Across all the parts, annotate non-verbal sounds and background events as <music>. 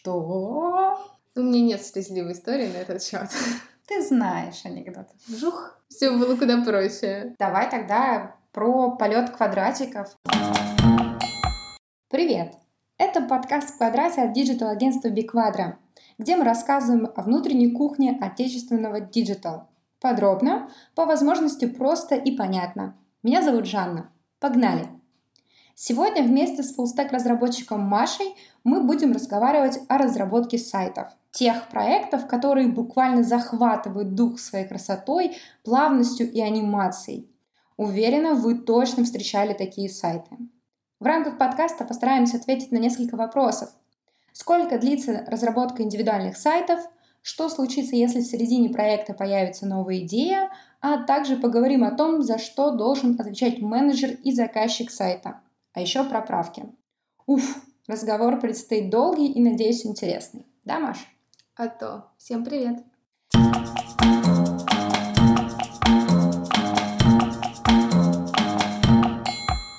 Что? У меня нет слезливой истории на этот счет. <laughs> Ты знаешь анекдот. Жух. Все было куда проще. Давай тогда про полет квадратиков. Привет! Это подкаст в квадрате от диджитал-агентства Биквадра, где мы рассказываем о внутренней кухне отечественного диджитал. Подробно, по возможности просто и понятно. Меня зовут Жанна. Погнали! Сегодня вместе с фуллстек-разработчиком Машей мы будем разговаривать о разработке сайтов. Тех проектов, которые буквально захватывают дух своей красотой, плавностью и анимацией. Уверена, вы точно встречали такие сайты. В рамках подкаста постараемся ответить на несколько вопросов. Сколько длится разработка индивидуальных сайтов? Что случится, если в середине проекта появится новая идея? А также поговорим о том, за что должен отвечать менеджер и заказчик сайта. А еще про правки. Уф, разговор предстоит долгий и, надеюсь, интересный. Да, Маш? А то. Всем привет.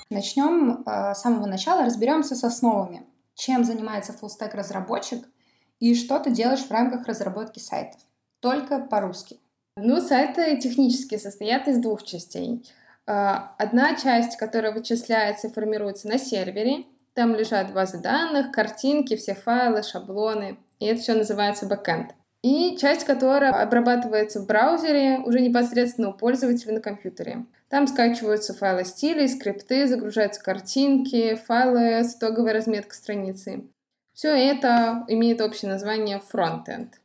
Начнем э, с самого начала, разберемся с основами. Чем занимается фуллстек разработчик и что ты делаешь в рамках разработки сайтов. Только по-русски. Ну, сайты технически состоят из двух частей. Э, одна часть, которая вычисляется и формируется на сервере. Там лежат базы данных, картинки, все файлы, шаблоны. И это все называется бэкэнд. И часть, которая обрабатывается в браузере уже непосредственно у пользователя на компьютере. Там скачиваются файлы стилей, скрипты, загружаются картинки, файлы с итоговой разметкой страницы. Все это имеет общее название фронтенд.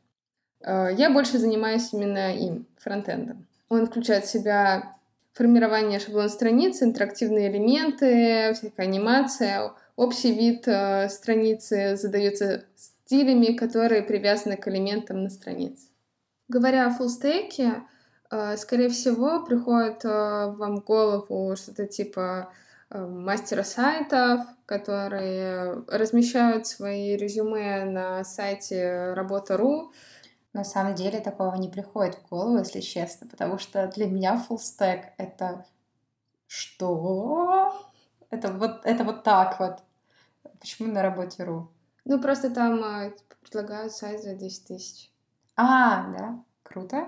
Э, я больше занимаюсь именно им, фронтендом. Он включает в себя формирование шаблона страницы, интерактивные элементы, всякая анимация. Общий вид э, страницы задается стилями, которые привязаны к элементам на странице. Говоря о фуллстеке, Э, скорее всего, приходит э, вам в голову что-то типа э, мастера сайтов, которые размещают свои резюме на сайте работа.ру. На самом деле такого не приходит в голову, если честно, потому что для меня full stack — это что? Это вот, это вот так вот. Почему на работе.ру? Ну, просто там предлагают сайт за 10 тысяч. А, да, круто.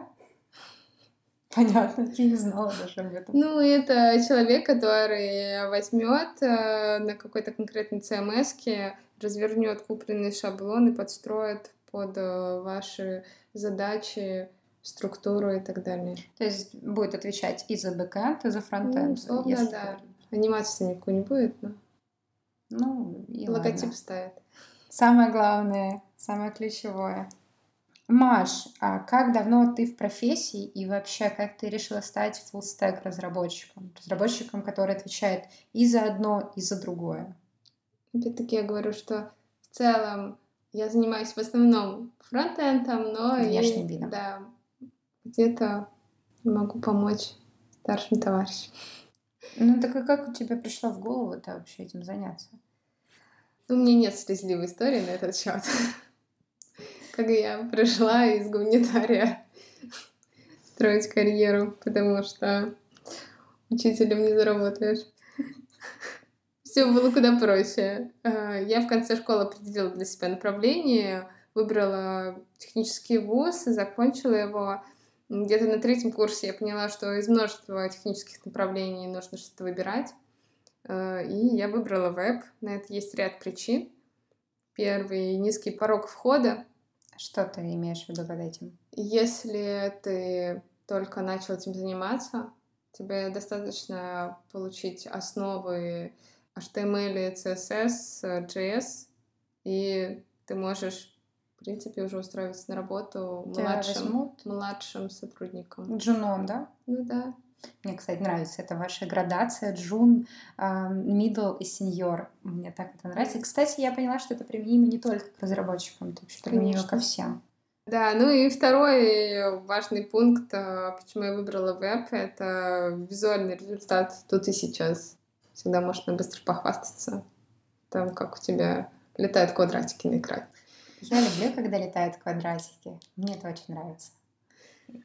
Понятно, я не знала даже об этом. Ну, это человек, который возьмет э, на какой-то конкретной CMS, развернет купленный шаблон и подстроит под э, ваши задачи, структуру и так далее. То есть будет отвечать и за бэкэнд, и за фронтенд. Ну, если да. Анимации никакой не будет, но ну, и логотип ладно. ставит. Самое главное, самое ключевое. Маш, а как давно ты в профессии и вообще как ты решила стать full stack разработчиком? Разработчиком, который отвечает и за одно, и за другое. Опять-таки я говорю, что в целом я занимаюсь в основном фронтендом, но Внешним и, видом. Да, где-то могу помочь старшим товарищам. Ну так и как у тебя пришло в голову это вообще этим заняться? Ну, у меня нет слезливой истории на этот счет <laughs> как я пришла из гуманитария <laughs> строить карьеру, потому что учителем не заработаешь. <laughs> Все было куда проще. А, я в конце школы определила для себя направление, выбрала технический вуз и закончила его. Где-то на третьем курсе я поняла, что из множества технических направлений нужно что-то выбирать. А, и я выбрала веб. На это есть ряд причин. Первый — низкий порог входа. Что ты имеешь в виду под этим? Если ты только начал этим заниматься, тебе достаточно получить основы HTML, CSS, JS, и ты можешь, в принципе, уже устраиваться на работу младшим, младшим сотрудником. Джуном, да? Ну да. Мне, кстати, нравится эта ваша градация джун, middle и сеньор. Мне так это нравится. И, кстати, я поняла, что это применимо не только к разработчикам, это вообще применимо ко всем. Да, ну и второй важный пункт, а, почему я выбрала веб, это визуальный результат тут и сейчас. Всегда можно быстро похвастаться там, как у тебя летают квадратики на экране. Я люблю, когда летают квадратики. Мне это очень нравится.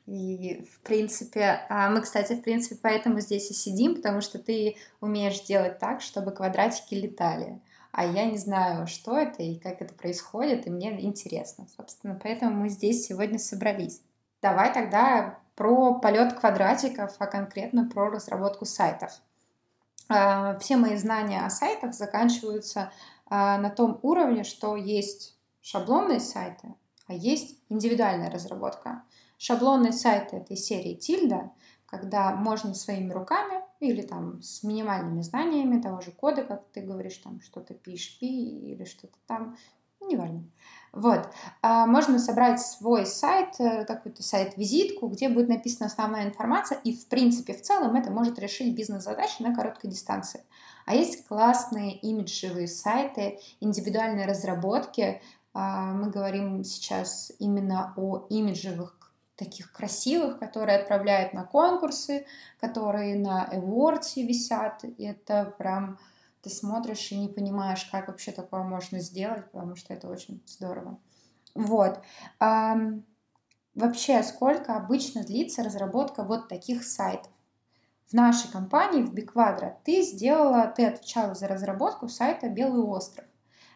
И, в принципе, а мы, кстати, в принципе, поэтому здесь и сидим, потому что ты умеешь делать так, чтобы квадратики летали. а я не знаю, что это и как это происходит, и мне интересно. Собственно, поэтому мы здесь сегодня собрались. Давай тогда про полет квадратиков, а конкретно про разработку сайтов. А, все мои знания о сайтах заканчиваются а, на том уровне, что есть шаблонные сайты, а есть индивидуальная разработка. Шаблонные сайты этой серии Тильда, когда можно своими руками или там с минимальными знаниями того же кода, как ты говоришь, там что-то PHP или что-то там, неважно. Вот. А, можно собрать свой сайт, э, какой-то сайт-визитку, где будет написана основная информация, и в принципе, в целом это может решить бизнес-задачи на короткой дистанции. А есть классные имиджевые сайты, индивидуальные разработки. А, мы говорим сейчас именно о имиджевых таких красивых, которые отправляют на конкурсы, которые на Awards висят. Это прям ты смотришь и не понимаешь, как вообще такое можно сделать, потому что это очень здорово. Вот. Вообще, сколько обычно длится разработка вот таких сайтов? В нашей компании, в Биквадро, ты сделала, ты отвечала за разработку сайта «Белый остров».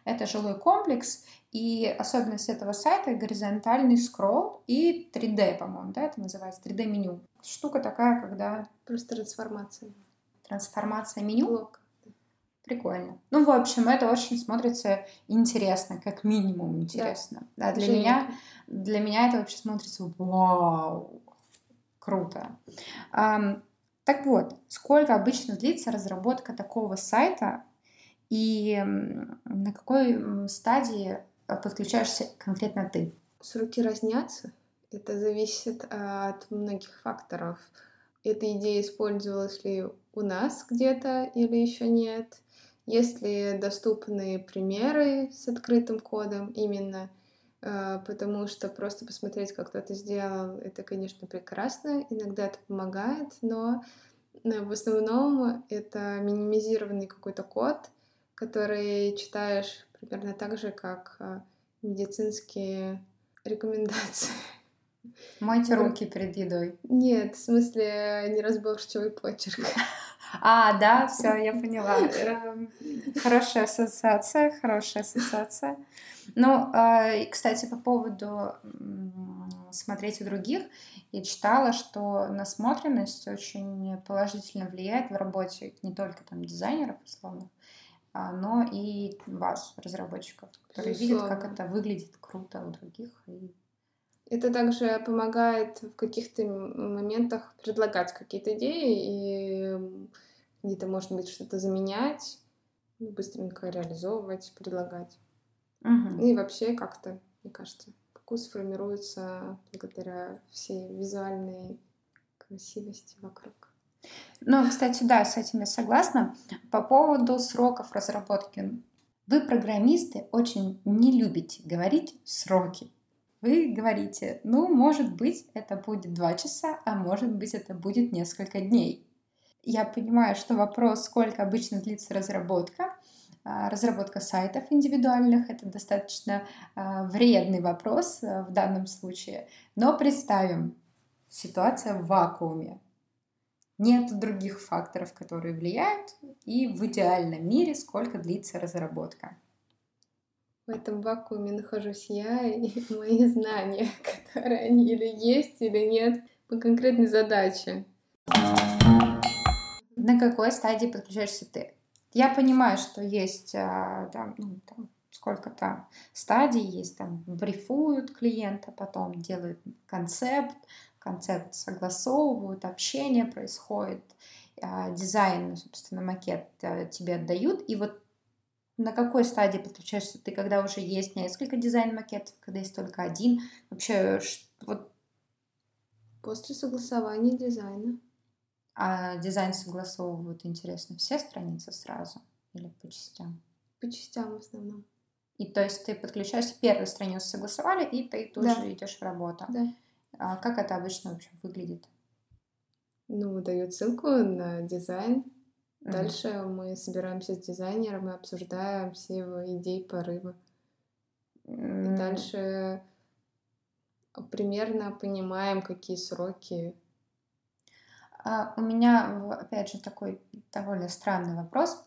Это жилой комплекс, и особенность этого сайта — горизонтальный скролл и 3D, по-моему, да, это называется, 3D-меню. Штука такая, когда... Просто трансформация. Трансформация меню? Блок. Прикольно. Ну, в общем, это очень смотрится интересно, как минимум интересно. Да, да для меня, для меня это вообще смотрится вау, круто. Um, так вот, сколько обычно длится разработка такого сайта и на какой стадии подключаешься конкретно ты? Сроки разнятся. Это зависит от многих факторов. Эта идея использовалась ли у нас где-то или еще нет? Есть ли доступны примеры с открытым кодом именно? Э, потому что просто посмотреть, как кто-то сделал, это, конечно, прекрасно. Иногда это помогает, но э, в основном это минимизированный какой-то код, который читаешь примерно так же, как э, медицинские <laughs> рекомендации. Мойте руки перед едой. Нет, в смысле неразборчивый почерк. <laughs> А, да, все, я поняла. <laughs> Эм, хорошая ассоциация, хорошая ассоциация. Ну, э, кстати, по поводу смотреть у других, я читала, что насмотренность очень положительно влияет в работе не только там дизайнеров, условно, а, но и вас, разработчиков, которые видят, как это выглядит круто у других. И... Это также помогает в каких-то моментах предлагать какие-то идеи и где-то, может быть, что-то заменять, быстренько реализовывать, предлагать. Угу. И вообще как-то, мне кажется, вкус формируется благодаря всей визуальной красивости вокруг. Ну, кстати, да, с этим я согласна. По поводу сроков разработки. Вы, программисты, очень не любите говорить сроки. Вы говорите, ну, может быть, это будет два часа, а может быть, это будет несколько дней. Я понимаю, что вопрос, сколько обычно длится разработка, а, разработка сайтов индивидуальных, это достаточно а, вредный вопрос а, в данном случае. Но представим, ситуация в вакууме нет других факторов, которые влияют, и в идеальном мире сколько длится разработка. В этом вакууме нахожусь я и <laughs> мои знания, <laughs> которые они или есть, или нет по конкретной задаче. На какой стадии подключаешься ты? Я понимаю, что есть а, там, ну, там сколько-то стадий, есть там брифуют клиента, потом делают концепт, концепт согласовывают, общение происходит, а, дизайн, собственно, макет э, тебе отдают, и вот на какой стадии подключаешься ты, когда уже есть несколько дизайн-макетов, когда есть только один? Вообще, вот... После согласования дизайна. А дизайн согласовывают, интересно, все страницы сразу или по частям? По частям в основном. И то есть ты подключаешься, первую страницу согласовали, и ты тут да. же идешь в работу. Да. А как это обычно вообще выглядит? Ну, дают ссылку на дизайн. Mm-hmm. Дальше мы собираемся с дизайнером и обсуждаем все его идеи порывы. Mm-hmm. И дальше примерно понимаем, какие сроки. А, у меня, опять же, такой довольно странный вопрос.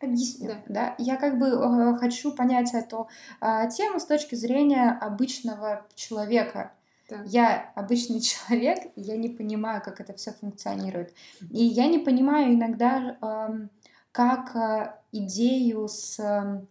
Объясню, да. да. Я как бы э, хочу понять эту э, тему с точки зрения обычного человека. Да. Я обычный <laughs> человек, я не понимаю, как это все функционирует. И я не понимаю иногда, э, как э, идею с э,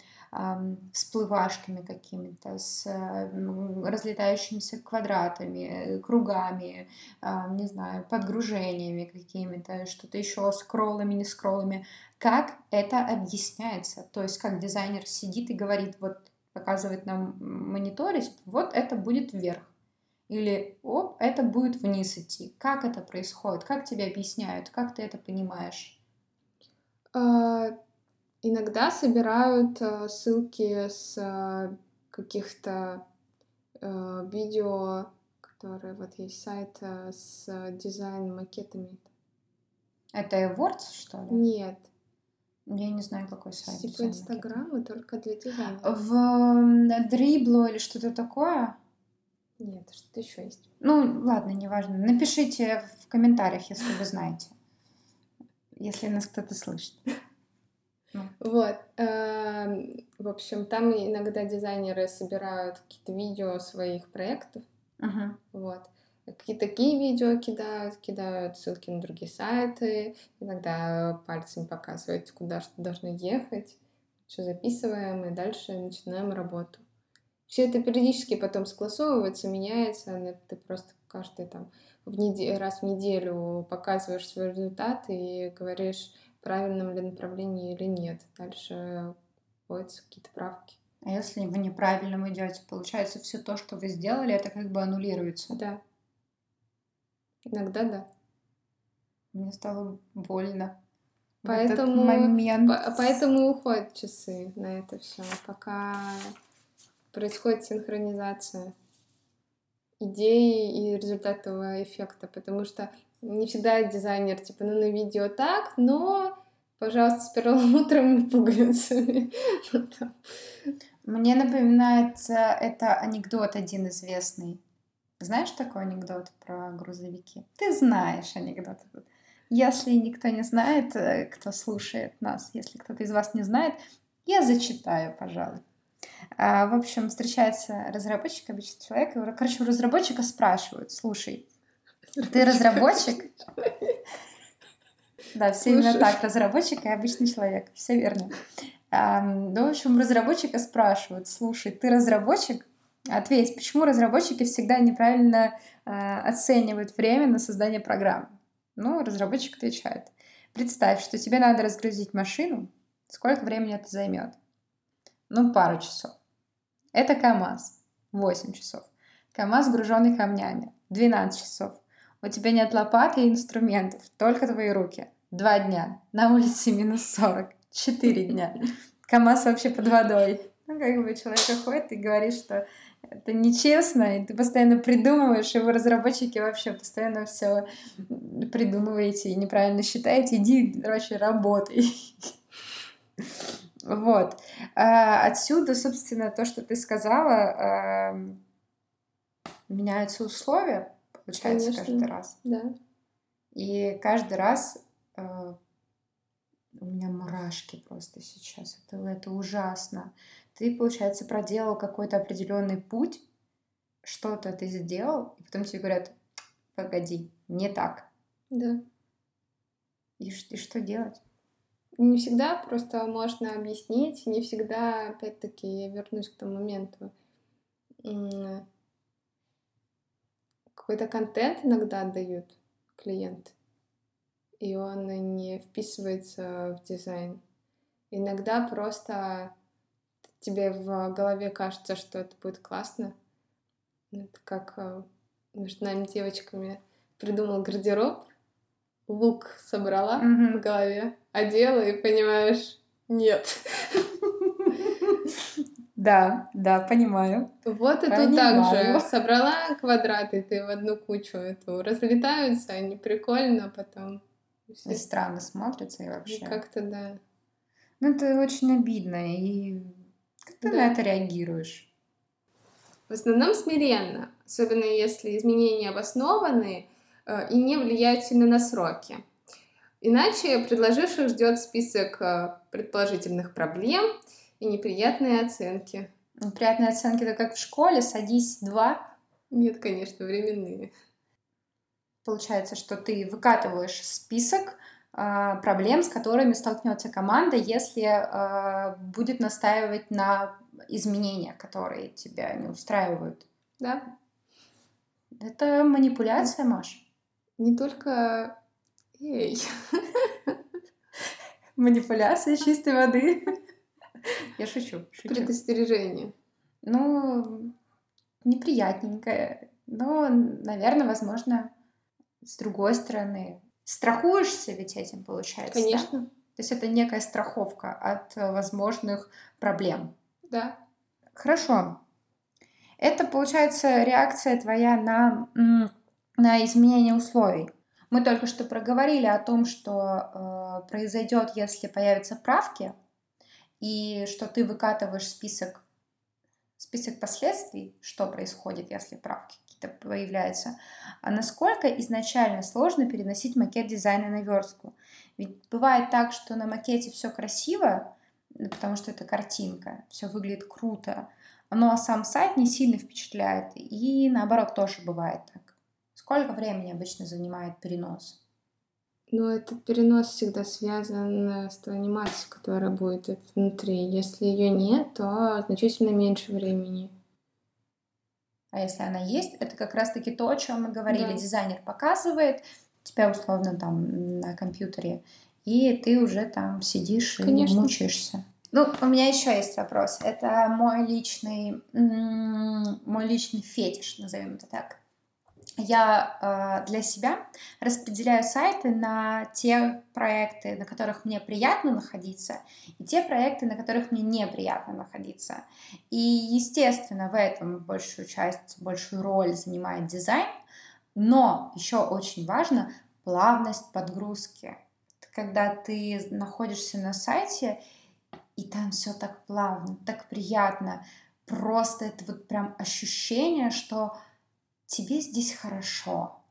всплывашками какими-то, с разлетающимися квадратами, кругами, не знаю, подгружениями какими-то, что-то еще, скроллами, не скроллами. Как это объясняется? То есть как дизайнер сидит и говорит, вот показывает нам мониторе, вот это будет вверх. Или, оп, это будет вниз идти. Как это происходит? Как тебе объясняют? Как ты это понимаешь? А, Иногда собирают э, ссылки с э, каких-то э, видео, которые вот есть сайт с дизайн-макетами. Это Awards, что ли? Нет. Я не знаю, какой сайт. Типа Инстаграм и только для дизайна. В Дрибло или что-то такое? Нет, что-то еще есть. Ну, ладно, неважно. Напишите в комментариях, если вы знаете. Если нас кто-то слышит. Вот. Эм, в общем, там иногда дизайнеры собирают какие-то видео своих проектов. Вот. Какие-то такие видео кидают, кидают ссылки на другие сайты, иногда пальцем показывают, куда что должны ехать, что записываем, и дальше начинаем работу. Все это периодически потом согласовывается, меняется, ты просто каждый там в неделю, раз в неделю показываешь свой результат и говоришь, правильном ли направлении или нет. Дальше вводятся какие-то правки. А если вы неправильно идете, получается, все то, что вы сделали, это как бы аннулируется. Да. Иногда да. Мне стало больно. Поэтому, момент. По поэтому уходят часы на это все, пока происходит синхронизация идеи и результатового эффекта, потому что не всегда дизайнер, типа, ну, на видео так, но, пожалуйста, с перламутром <laughs> и пуговицами. Мне напоминает это анекдот один известный. Знаешь такой анекдот про грузовики? Ты знаешь анекдот. Если никто не знает, э, кто слушает нас, если кто-то из вас не знает, я зачитаю, пожалуй. А, в общем, встречается разработчик, обычный человек, и, короче, у разработчика спрашивают, слушай, ты разработчик? <laughs> Да, все именно так, разработчик и обычный человек, все верно. Ну, в общем, разработчика спрашивают, слушай, ты разработчик? Ответь, почему разработчики всегда неправильно а, оценивают время на создание программ? Ну, разработчик отвечает, представь, что тебе надо разгрузить машину, сколько времени это займет? Ну, пару часов. Это КАМАЗ. 8 часов. КАМАЗ, груженный камнями. 12 часов. У тебя нет лопаты и инструментов, только твои руки. Два дня. На улице минус 40. Четыре дня. КАМАЗ вообще под водой. Ну, как бы человек ходит и говорит, что это нечестно, и ты постоянно придумываешь, вы, разработчики, вообще постоянно все придумываете и неправильно считаете. Иди, короче, работай. Вот. А, отсюда, собственно, то, что ты сказала, меняются условия, получается, Конечно. каждый раз. Да. И каждый раз а, у меня мурашки просто сейчас. Это, это ужасно. Ты, получается, проделал какой-то определенный путь, что-то ты сделал, и потом тебе говорят, погоди, не так. Да. И, и что делать? Не всегда просто можно объяснить, не всегда, опять-таки, я вернусь к тому моменту. Какой-то контент иногда отдают клиент, и он не вписывается в дизайн. Иногда просто тебе в голове кажется, что это будет классно. Это как э, между нами девочками придумал гардероб, лук собрала mm-hmm. в голове, одела и понимаешь, нет. Да, да, понимаю. Вот и тут так же. Собрала квадраты ты в одну кучу эту, разлетаются, они прикольно потом. И странно смотрятся и вообще. Как-то да. Ну, это очень обидно. И как ты да. на это реагируешь? В основном смиренно. Особенно если изменения обоснованы, Э, и не влияют сильно на сроки. Иначе предложивших ждет список э, предположительных проблем и неприятные оценки. Неприятные оценки это как в школе, садись два. Нет, конечно, временные. Получается, что ты выкатываешь список э, проблем, с которыми столкнется команда, если э, будет настаивать на изменениях, которые тебя не устраивают. Да. Это манипуляция, Маш. Не только... Эй. <laughs> Манипуляция чистой воды. Я шучу, шучу. Предостережение. Ну, неприятненькое. Но, наверное, возможно, с другой стороны, страхуешься ведь этим, получается. Конечно. Да? То есть это некая страховка от возможных проблем. Да. Хорошо. Это, получается, реакция твоя на, на изменение условий. Мы только что проговорили о том, что э, произойдет, если появятся правки, и что ты выкатываешь список, список последствий, что происходит, если правки какие-то появляются. А насколько изначально сложно переносить макет дизайна на верстку? Ведь бывает так, что на макете все красиво, потому что это картинка, все выглядит круто, но сам сайт не сильно впечатляет. И наоборот тоже бывает так. Сколько времени обычно занимает перенос? Ну, этот перенос всегда связан с той анимацией, которая будет внутри. Если ее нет, то значительно меньше времени. А если она есть, это как раз-таки то, о чем мы говорили. Да. Дизайнер показывает тебя условно там на компьютере, и ты уже там сидишь Конечно. и мучаешься. Ну, у меня еще есть вопрос. Это мой личный, мой личный фетиш, назовем это так. Я э, для себя распределяю сайты на те проекты, на которых мне приятно находиться, и те проекты, на которых мне неприятно находиться. И, естественно, в этом большую часть, большую роль занимает дизайн, но еще очень важно плавность подгрузки. Когда ты находишься на сайте, и там все так плавно, так приятно. Просто это вот прям ощущение, что тебе здесь хорошо.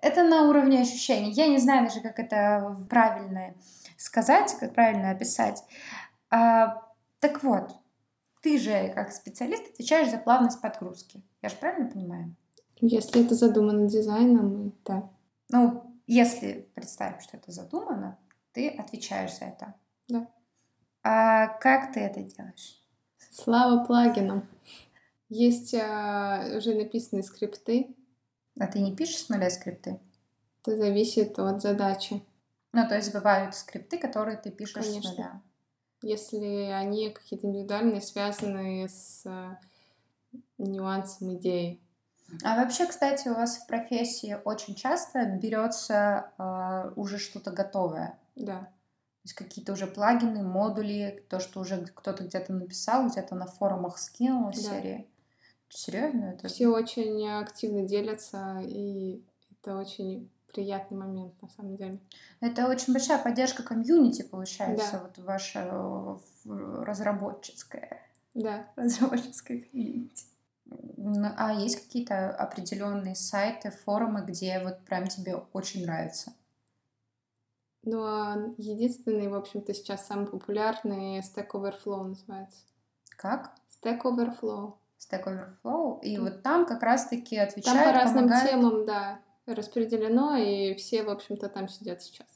Это на уровне ощущений. Я не знаю даже, как это правильно сказать, как правильно описать. А, так вот, ты же как специалист отвечаешь за плавность подгрузки. Я же правильно понимаю? Если это задумано дизайном, да. Ну, если представим, что это задумано, ты отвечаешь за это. Да. А как ты это делаешь? Слава плагинам. Есть а, уже написанные скрипты. А ты не пишешь с нуля скрипты? Это зависит от задачи. Ну, то есть бывают скрипты, которые ты пишешь Конечно. с нуля. Если они какие-то индивидуальные, связанные с а, нюансом идеи. А вообще, кстати, у вас в профессии очень часто берется э, уже что-то готовое. Да. То есть какие-то уже плагины, модули, то, что уже кто-то где-то написал, где-то на форумах скинул да. серии. Серьезно? Это... Все очень активно делятся, и это очень приятный момент, на самом деле. Это очень большая поддержка комьюнити, получается, да. вот ваша разработческая. Да. <laughs> Разработческая комьюнити. А есть какие-то определенные сайты, форумы, где вот прям тебе очень нравится? Ну, а единственный, в общем-то, сейчас самый популярный Stack Overflow называется. Как? Stack Overflow. Stack Overflow. И mm. вот там как раз-таки отвечают, Там по разным помогают... темам, да, распределено, и все, в общем-то, там сидят сейчас.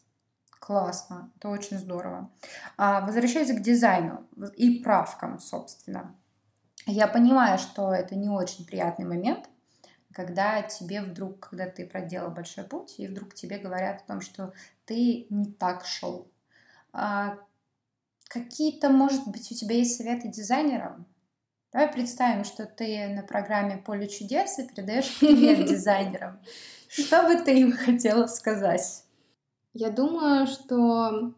Классно, это очень здорово. А, возвращаясь к дизайну и правкам, собственно. Я понимаю, что это не очень приятный момент, когда тебе вдруг, когда ты проделал большой путь, и вдруг тебе говорят о том, что ты не так шел. А какие-то, может быть, у тебя есть советы дизайнерам? Давай представим, что ты на программе «Поле чудес» и передаешь привет <laughs> дизайнерам. Что бы ты им хотела сказать? Я думаю, что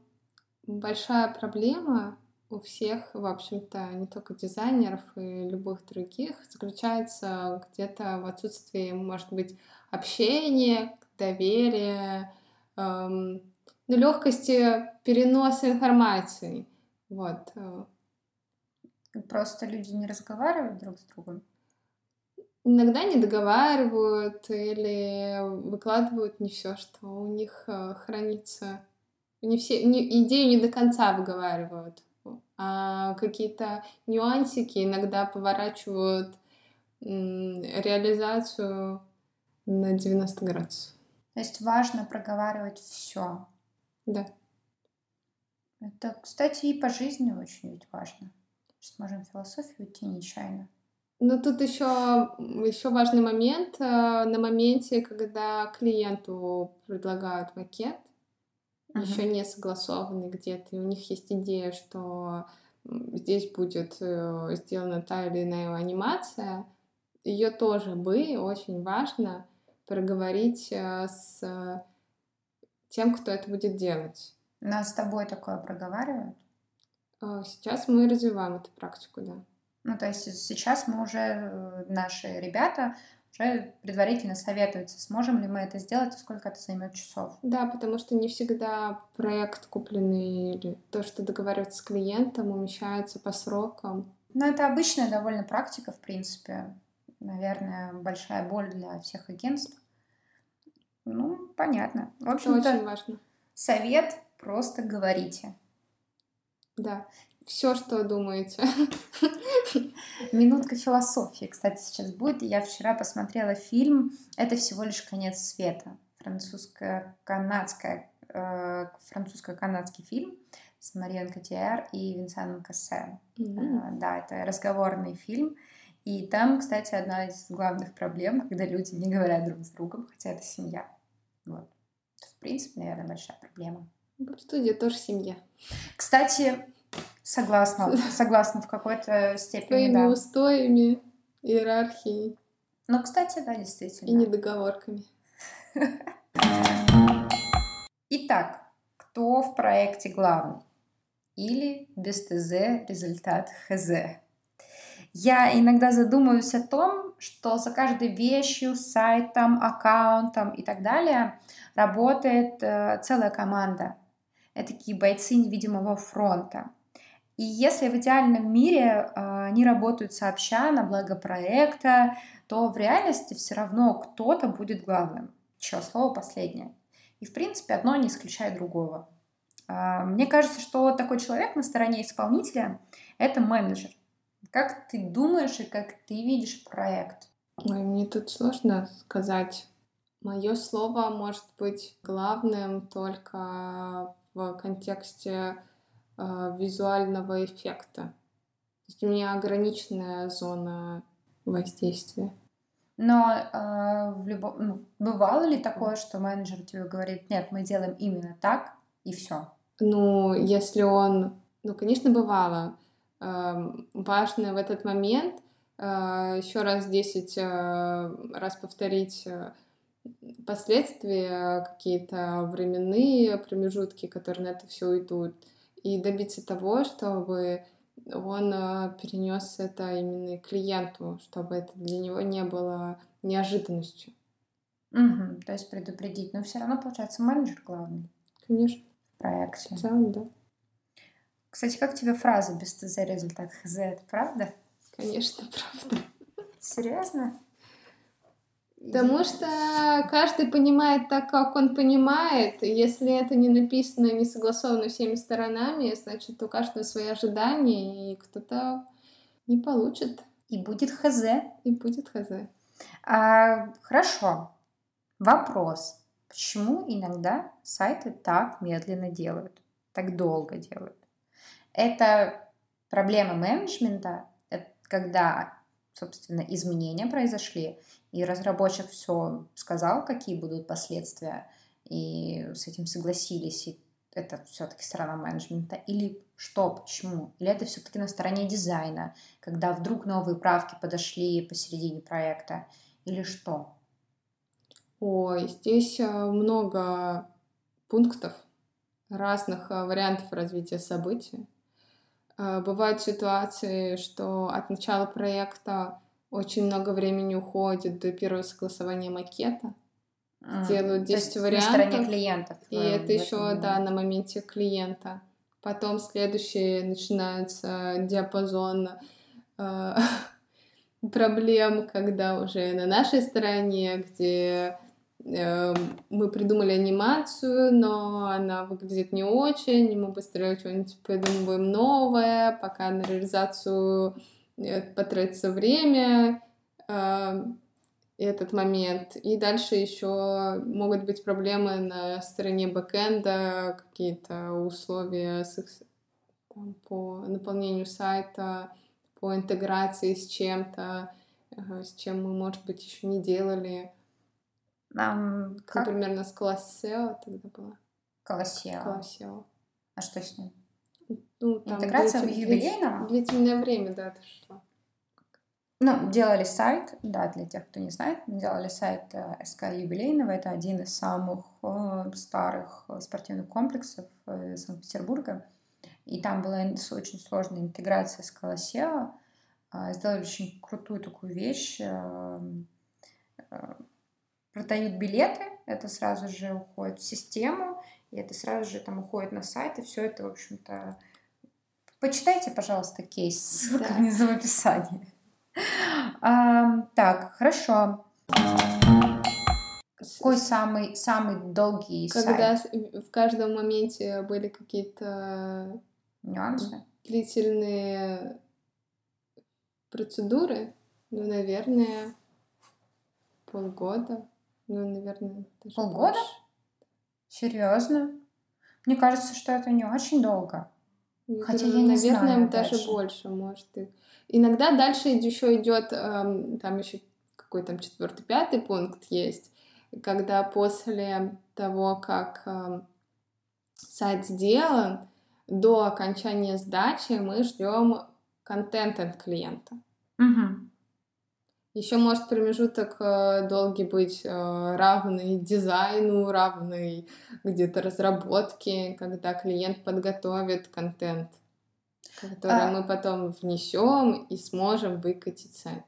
большая проблема у всех, в общем-то, не только дизайнеров и любых других, заключается где-то в отсутствии, может быть, общения, доверия, эм, ну, легкости переноса информации. Вот. Просто люди не разговаривают друг с другом? Иногда не договаривают или выкладывают не все, что у них э, хранится не все не, идею не до конца выговаривают, а какие-то нюансики иногда поворачивают реализацию на 90 градусов. То есть важно проговаривать все. Да. Это, кстати, и по жизни очень ведь важно. Сейчас можем в философию идти нечаянно. Ну, тут еще, еще важный момент. Э, на моменте, когда клиенту предлагают пакет, uh-huh. еще не согласованный где-то, и у них есть идея, что здесь будет э, сделана та или иная анимация, ее тоже бы очень важно проговорить э, с тем, кто это будет делать. Нас с тобой такое проговаривают? Сейчас мы развиваем эту практику, да. Ну, то есть сейчас мы уже, э, наши ребята уже предварительно советуются, сможем ли мы это сделать и сколько это займет часов. Да, потому что не всегда проект купленный или то, что договаривается с клиентом, умещается по срокам. Ну, это обычная довольно практика, в принципе. Наверное, большая боль для всех агентств. Ну, понятно. В общем, это очень важно. Совет просто говорите. Да все, что думаете. <laughs> Минутка философии, кстати, сейчас будет. Я вчера посмотрела фильм «Это всего лишь конец света». Французско-канадская, э, французско-канадский фильм с Марион Котиар и Винсаном Кассе. Mm-hmm. Э, да, это разговорный фильм. И там, кстати, одна из главных проблем, когда люди не говорят друг с другом, хотя это семья. Вот. В принципе, наверное, большая проблема. Студия тоже семья. Кстати, Согласна, <laughs> согласна в какой-то степени, Своими да. устоями, иерархией. Ну, кстати, да, действительно. И недоговорками. <laughs> Итак, кто в проекте главный? Или без ТЗ результат ХЗ? Я иногда задумываюсь о том, что за каждой вещью, сайтом, аккаунтом и так далее работает э, целая команда. Это такие бойцы невидимого фронта. И если в идеальном мире э, они работают сообща на благо проекта, то в реальности все равно кто-то будет главным. Чье слово последнее. И, в принципе, одно не исключает другого. Э, мне кажется, что такой человек на стороне исполнителя — это менеджер. Как ты думаешь и как ты видишь проект? Ой, мне тут сложно сказать. Мое слово может быть главным только в контексте э, визуального эффекта. То есть у меня ограниченная зона воздействия. Но э, в любом, ну, бывало ли такое, что менеджер тебе говорит, нет, мы делаем именно так и все? Ну, если он, ну, конечно, бывало. Э, важно в этот момент э, еще раз 10 э, раз повторить э, последствия, какие-то временные промежутки, которые на это все уйдут и добиться того, чтобы он э, перенес это именно клиенту, чтобы это для него не было неожиданностью. Угу, то есть предупредить. Но все равно, получается, менеджер главный. Конечно. В проекте. В целом, да. Кстати, как тебе фраза без ТЗ результат ХЗ? Это правда? Конечно, <laughs> правда. Серьезно? Потому что каждый понимает так, как он понимает. если это не написано, не согласовано всеми сторонами, значит, у каждого свои ожидания, и кто-то не получит. И будет хз. И будет хз. А, хорошо. Вопрос. Почему иногда сайты так медленно делают, так долго делают? Это проблема менеджмента, когда, собственно, изменения произошли, и разработчик все сказал, какие будут последствия, и с этим согласились, и это все-таки сторона менеджмента, или что, почему? Или это все-таки на стороне дизайна, когда вдруг новые правки подошли посередине проекта, или что? Ой, здесь э, много пунктов, разных э, вариантов развития событий. Э, бывают ситуации, что от начала проекта очень много времени уходит до первого согласования макета. Mm. Делают 10 То вариантов. На стороне клиентов. И э, это еще, да, на моменте клиента. Потом следующий начинается диапазон э, <laughs> проблем, когда уже на нашей стороне, где э, мы придумали анимацию, но она выглядит не очень, мы быстрее что-нибудь придумываем новое, пока на реализацию потратится время, э, этот момент. И дальше еще могут быть проблемы на стороне бэкэнда, какие-то условия с, там, по наполнению сайта, по интеграции с чем-то, с чем мы, может быть, еще не делали. Нам как? Например, с Колоссео тогда была. Колоссео. Колоссео. А что с ним? Ну, там Интеграция длитель- юбилейного? Длительное время, да, это шло. Ну, делали сайт, да, для тех, кто не знает, делали сайт э, СК Юбилейного. Это один из самых э, старых э, спортивных комплексов Санкт-Петербурга. И там была очень сложная интеграция с Колосео. А, Сделали очень крутую такую вещь. Продают билеты, это сразу же уходит в систему, и это сразу же там уходит на сайт, и все это, в общем-то... Почитайте, пожалуйста, кейс, ссылка Да. внизу в описании. А, так, хорошо. Какой самый, самый долгий Когда сайт? в каждом моменте были какие-то Нюансы? длительные процедуры, ну, наверное, полгода. Ну, наверное, даже Полгода? больше. Серьезно? Мне кажется, что это не очень долго. Я Хотя говорю, я не наверное, знаю даже дальше. больше, может. И... Иногда дальше еще идет, эм, там еще какой там четвертый, пятый пункт есть, когда после того, как эм, сайт сделан, до окончания сдачи мы ждем контент от клиента. Мгм. Еще может промежуток э, долгий быть э, равный дизайну, равный где-то разработке, когда клиент подготовит контент, который А. мы потом внесем и сможем выкатить сайт.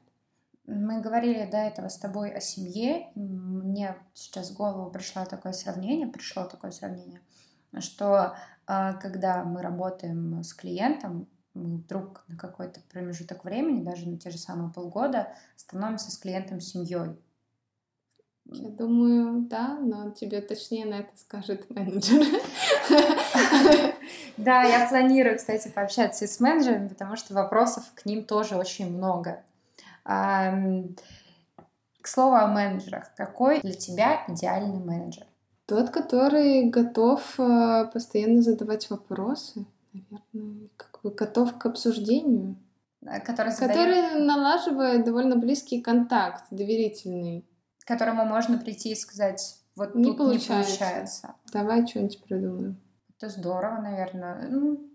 Мы говорили до этого с тобой о семье. Мне сейчас в голову пришло такое сравнение, пришло такое сравнение, что а, когда мы работаем с клиентом, мы вдруг на какой-то промежуток времени, даже на те же самые полгода, становимся с клиентом семьей. Я думаю, да, но тебе точнее на это скажет менеджер. <laughs> Да, я планирую, кстати, пообщаться и с менеджерами, потому что вопросов к ним тоже очень много. К слову о менеджерах. Какой для тебя идеальный менеджер? Тот, который готов э, постоянно задавать вопросы, наверное, бы готов к обсуждению. Э, Который задает- Который налаживает довольно близкий контакт, доверительный. к которому можно прийти и сказать, вот Не тут не получается. получается. Давай что-нибудь придумаем. Это здорово, наверное. Ну,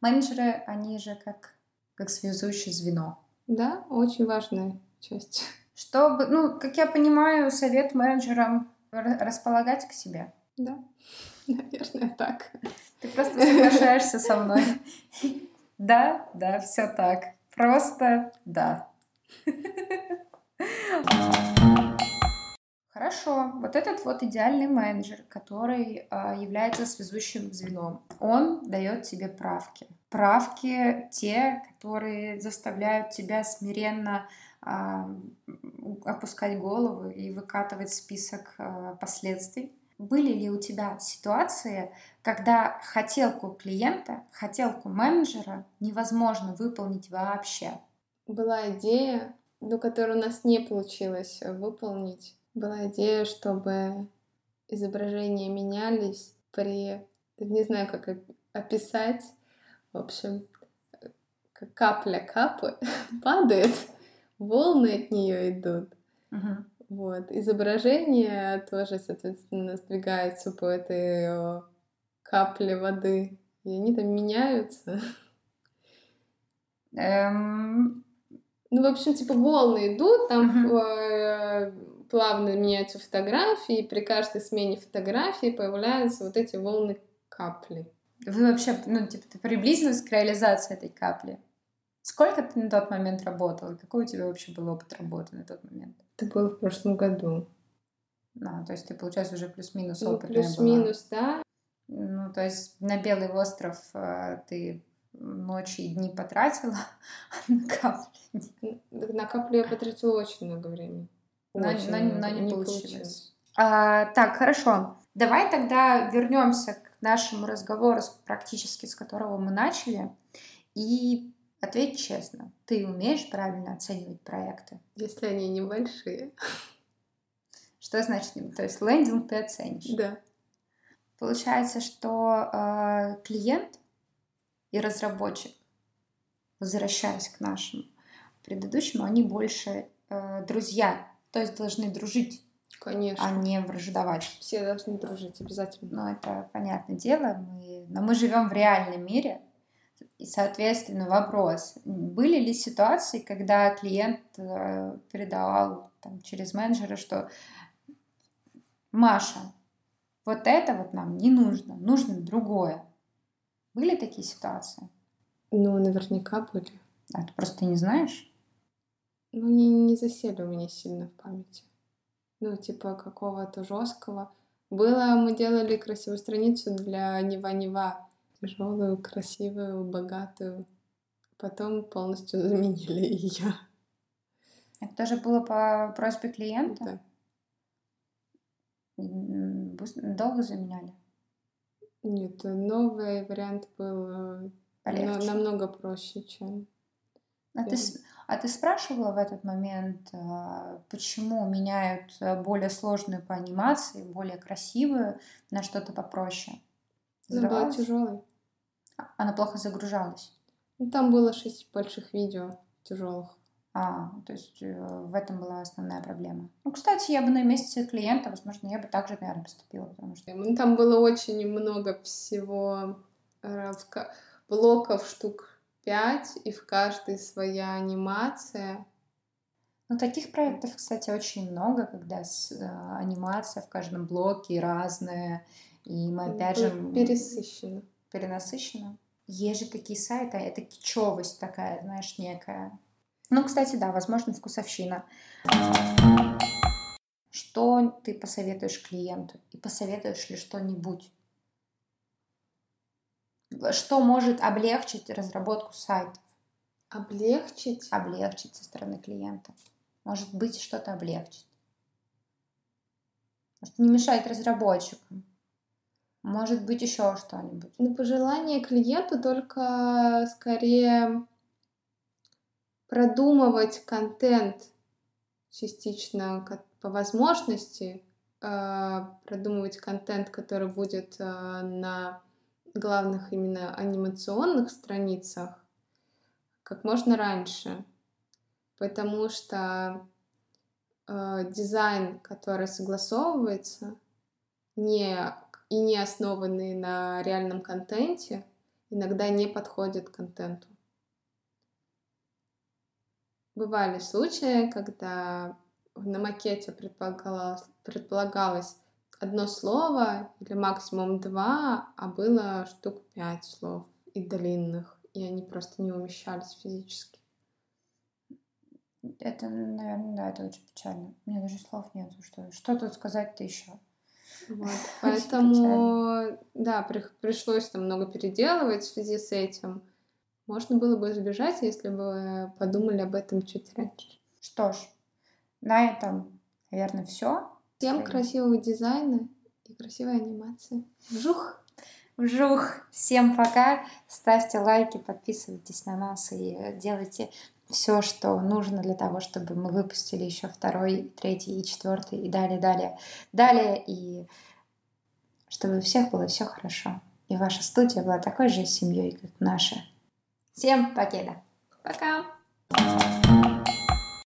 Менеджеры, они же как, как связующее звено. Да, очень важная часть. Чтобы, ну, как я понимаю, совет менеджерам ра- располагать к себе. Да, <laughs> наверное, так. Ты просто соглашаешься со мной. Да, да, все так. Просто да. Хорошо, вот этот вот идеальный менеджер, который а, является связующим звеном, он дает тебе правки. Правки те, которые заставляют тебя смиренно а, опускать голову и выкатывать список а, последствий. Были ли у тебя ситуации, когда хотелку клиента, хотелку менеджера невозможно выполнить вообще? Была идея, но которую у нас не получилось выполнить. Была идея, чтобы изображения менялись при... Не знаю, как оп- описать. В общем, капля капает, <laughs> падает, волны от нее идут. Вот. Изображение тоже, соответственно, сдвигается по этой капле воды. И они там меняются. Эм, Ну, в общем, типа волны идут, там э, плавно меняются фотографии, и при каждой смене фотографии появляются вот эти волны капли. Вы вообще, ну, типа, ты приблизилась к реализации этой капли? Сколько ты на тот момент работала? Какой у тебя вообще был опыт работы на тот момент? Это было в прошлом году. Ну, то есть ты, получается, уже плюс-минус Ну, опытная плюс-минус, да. Ну, то есть на Белый остров э, ты ночи и дни потратила, <laughs> а на капли Н- На каплю я потратила очень много времени. Но- Очень но- много. но не получилось. А, так, хорошо. Давай тогда вернемся к нашему разговору, практически с которого мы начали, и ответь честно. Ты умеешь правильно оценивать проекты? Если они небольшие. Что значит, то есть лендинг ты оценишь? Да. Получается, что э, клиент и разработчик, возвращаясь к нашему предыдущему, они больше э, друзья, то есть должны дружить. Конечно. А не враждовать. Все должны дружить обязательно. Ну, это понятное дело. Мы... Но мы живем в реальном мире. И, соответственно, вопрос. Были ли ситуации, когда клиент э, передавал там, через менеджера, что Маша, вот это вот нам не нужно, нужно другое. Были такие ситуации? Ну, наверняка были. А ты просто не знаешь? Ну, не, не засели у меня сильно в памяти. Ну, типа какого-то жесткого. Было, мы делали красивую страницу для Нева-Нева. Тяжелую, красивую, богатую. Потом полностью <laughs> заменили ее. Это тоже было по просьбе клиента? Да. Долго заменяли? Нет, новый вариант был Полегче. намного проще, чем... А ты, а ты спрашивала в этот момент, а, почему меняют а, более сложную по анимации, более красивую на что-то попроще? Она была тяжелой. Она плохо загружалась? Ну, там было шесть больших видео тяжелых. А, то есть э, в этом была основная проблема. Ну, кстати, я бы на месте клиента, возможно, я бы также, наверное, поступила, потому что... Там было очень много всего э, блоков штук пять, и в каждой своя анимация. Ну, таких проектов, кстати, очень много, когда с, э, анимация в каждом блоке разная, и мы опять же... Пересыщено. Перенасыщено. Есть же такие сайты, это кичевость такая, знаешь, некая. Ну, кстати, да, возможно, вкусовщина. Что ты посоветуешь клиенту? И посоветуешь ли что-нибудь? Что может облегчить разработку сайтов? Облегчить? Облегчить со стороны клиента. Может быть, что-то облегчить. Может, не мешает разработчикам. Может быть, еще что-нибудь. Ну, пожелание клиенту только скорее продумывать контент частично по возможности, а, продумывать контент, который будет а, на главных именно анимационных страницах как можно раньше, потому что э, дизайн, который согласовывается, не, и не основанный на реальном контенте, иногда не подходит к контенту. Бывали случаи, когда на макете предполагалось, предполагалось одно слово или максимум два, а было штук пять слов и длинных, и они просто не умещались физически. Это, наверное, да, это очень печально. У меня даже слов нет. Что, что тут сказать-то еще? Вот, <laughs> поэтому, да, при, пришлось там много переделывать в связи с этим. Можно было бы избежать, если бы подумали об этом чуть раньше. Что ж, на этом, наверное, все. Всем красивого дизайна и красивой анимации. Вжух! Вжух! Всем пока! Ставьте лайки, подписывайтесь на нас и делайте все, что нужно для того, чтобы мы выпустили еще второй, третий и четвертый и далее, далее, далее, и чтобы у всех было все хорошо. И ваша студия была такой же семьей, как наша. Всем покеда. Пока.